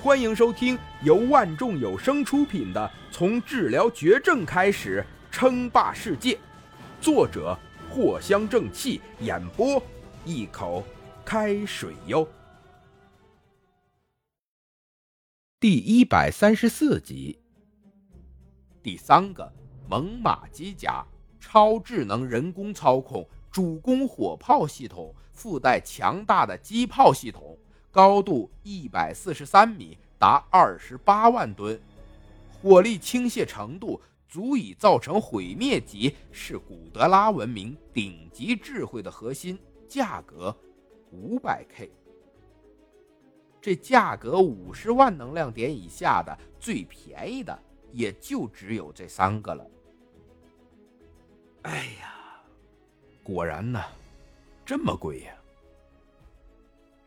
欢迎收听由万众有声出品的《从治疗绝症开始称霸世界》，作者藿香正气，演播一口开水哟。第一百三十四集，第三个猛犸机甲超智能人工操控主攻火炮系统，附带强大的机炮系统。高度一百四十三米，达二十八万吨，火力倾泻程度足以造成毁灭级，是古德拉文明顶级智慧的核心。价格五百 K，这价格五十万能量点以下的最便宜的也就只有这三个了。哎呀，果然呢，这么贵呀！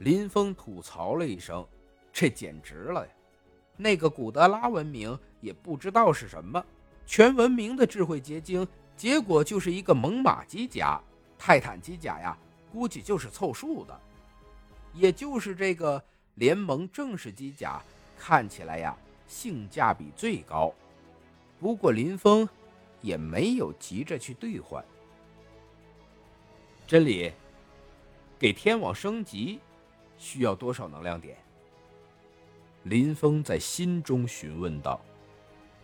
林峰吐槽了一声：“这简直了呀！那个古德拉文明也不知道是什么，全文明的智慧结晶，结果就是一个猛犸机甲。泰坦机甲呀，估计就是凑数的。也就是这个联盟正式机甲，看起来呀，性价比最高。不过林峰也没有急着去兑换。真理，给天网升级。”需要多少能量点？林峰在心中询问道：“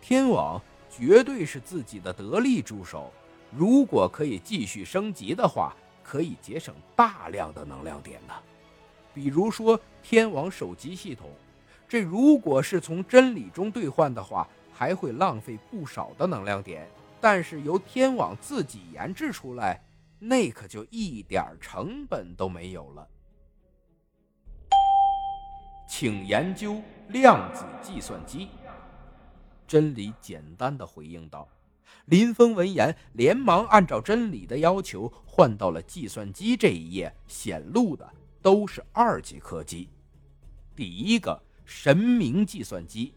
天网绝对是自己的得力助手，如果可以继续升级的话，可以节省大量的能量点呢。比如说天网手机系统，这如果是从真理中兑换的话，还会浪费不少的能量点。但是由天网自己研制出来，那可就一点成本都没有了。”请研究量子计算机。真理简单的回应道。林峰闻言，连忙按照真理的要求换到了计算机这一页，显露的都是二级科技。第一个神明计算机，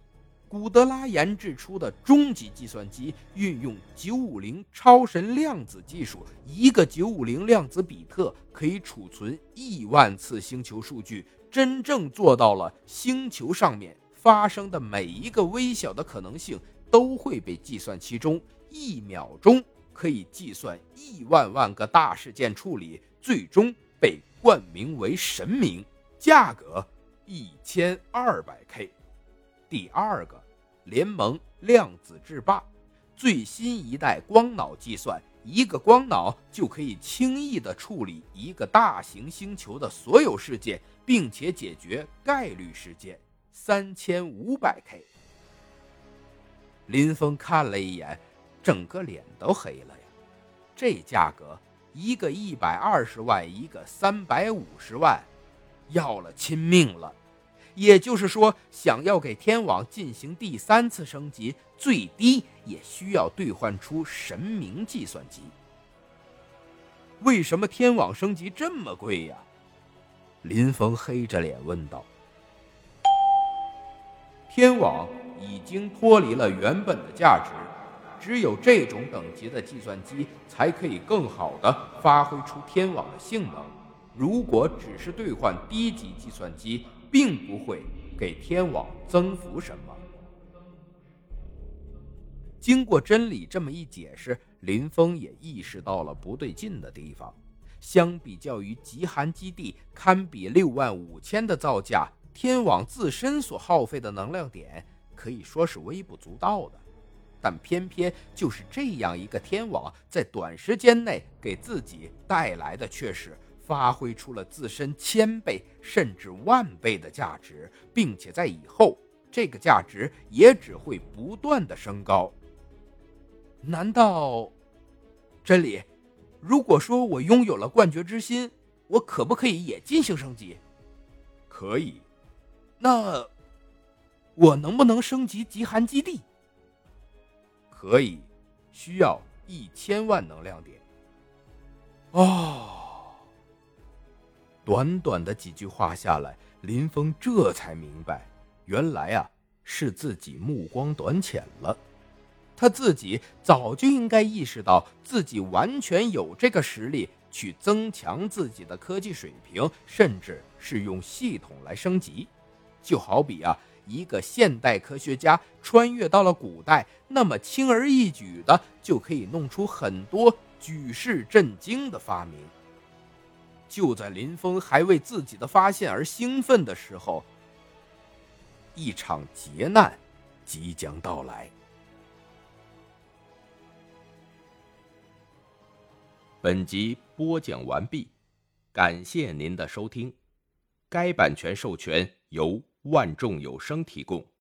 古德拉研制出的终极计算机，运用九五零超神量子技术，一个九五零量子比特可以储存亿万次星球数据。真正做到了，星球上面发生的每一个微小的可能性都会被计算其中，一秒钟可以计算亿万万个大事件处理，最终被冠名为神明，价格一千二百 K。第二个，联盟量子制霸，最新一代光脑计算，一个光脑就可以轻易的处理一个大型星球的所有事件。并且解决概率事件，三千五百 K。林峰看了一眼，整个脸都黑了呀！这价格，一个一百二十万，一个三百五十万，要了亲命了。也就是说，想要给天网进行第三次升级，最低也需要兑换出神明计算机。为什么天网升级这么贵呀？林峰黑着脸问道：“天网已经脱离了原本的价值，只有这种等级的计算机才可以更好的发挥出天网的性能。如果只是兑换低级计算机，并不会给天网增幅什么。”经过真理这么一解释，林峰也意识到了不对劲的地方。相比较于极寒基地，堪比六万五千的造价，天网自身所耗费的能量点可以说是微不足道的。但偏偏就是这样一个天网，在短时间内给自己带来的却是发挥出了自身千倍甚至万倍的价值，并且在以后这个价值也只会不断的升高。难道真理？如果说我拥有了冠绝之心，我可不可以也进行升级？可以。那我能不能升级极寒基地？可以，需要一千万能量点。哦，短短的几句话下来，林峰这才明白，原来啊是自己目光短浅了。他自己早就应该意识到，自己完全有这个实力去增强自己的科技水平，甚至是用系统来升级。就好比啊，一个现代科学家穿越到了古代，那么轻而易举的就可以弄出很多举世震惊的发明。就在林峰还为自己的发现而兴奋的时候，一场劫难即将到来。本集播讲完毕，感谢您的收听。该版权授权由万众有声提供。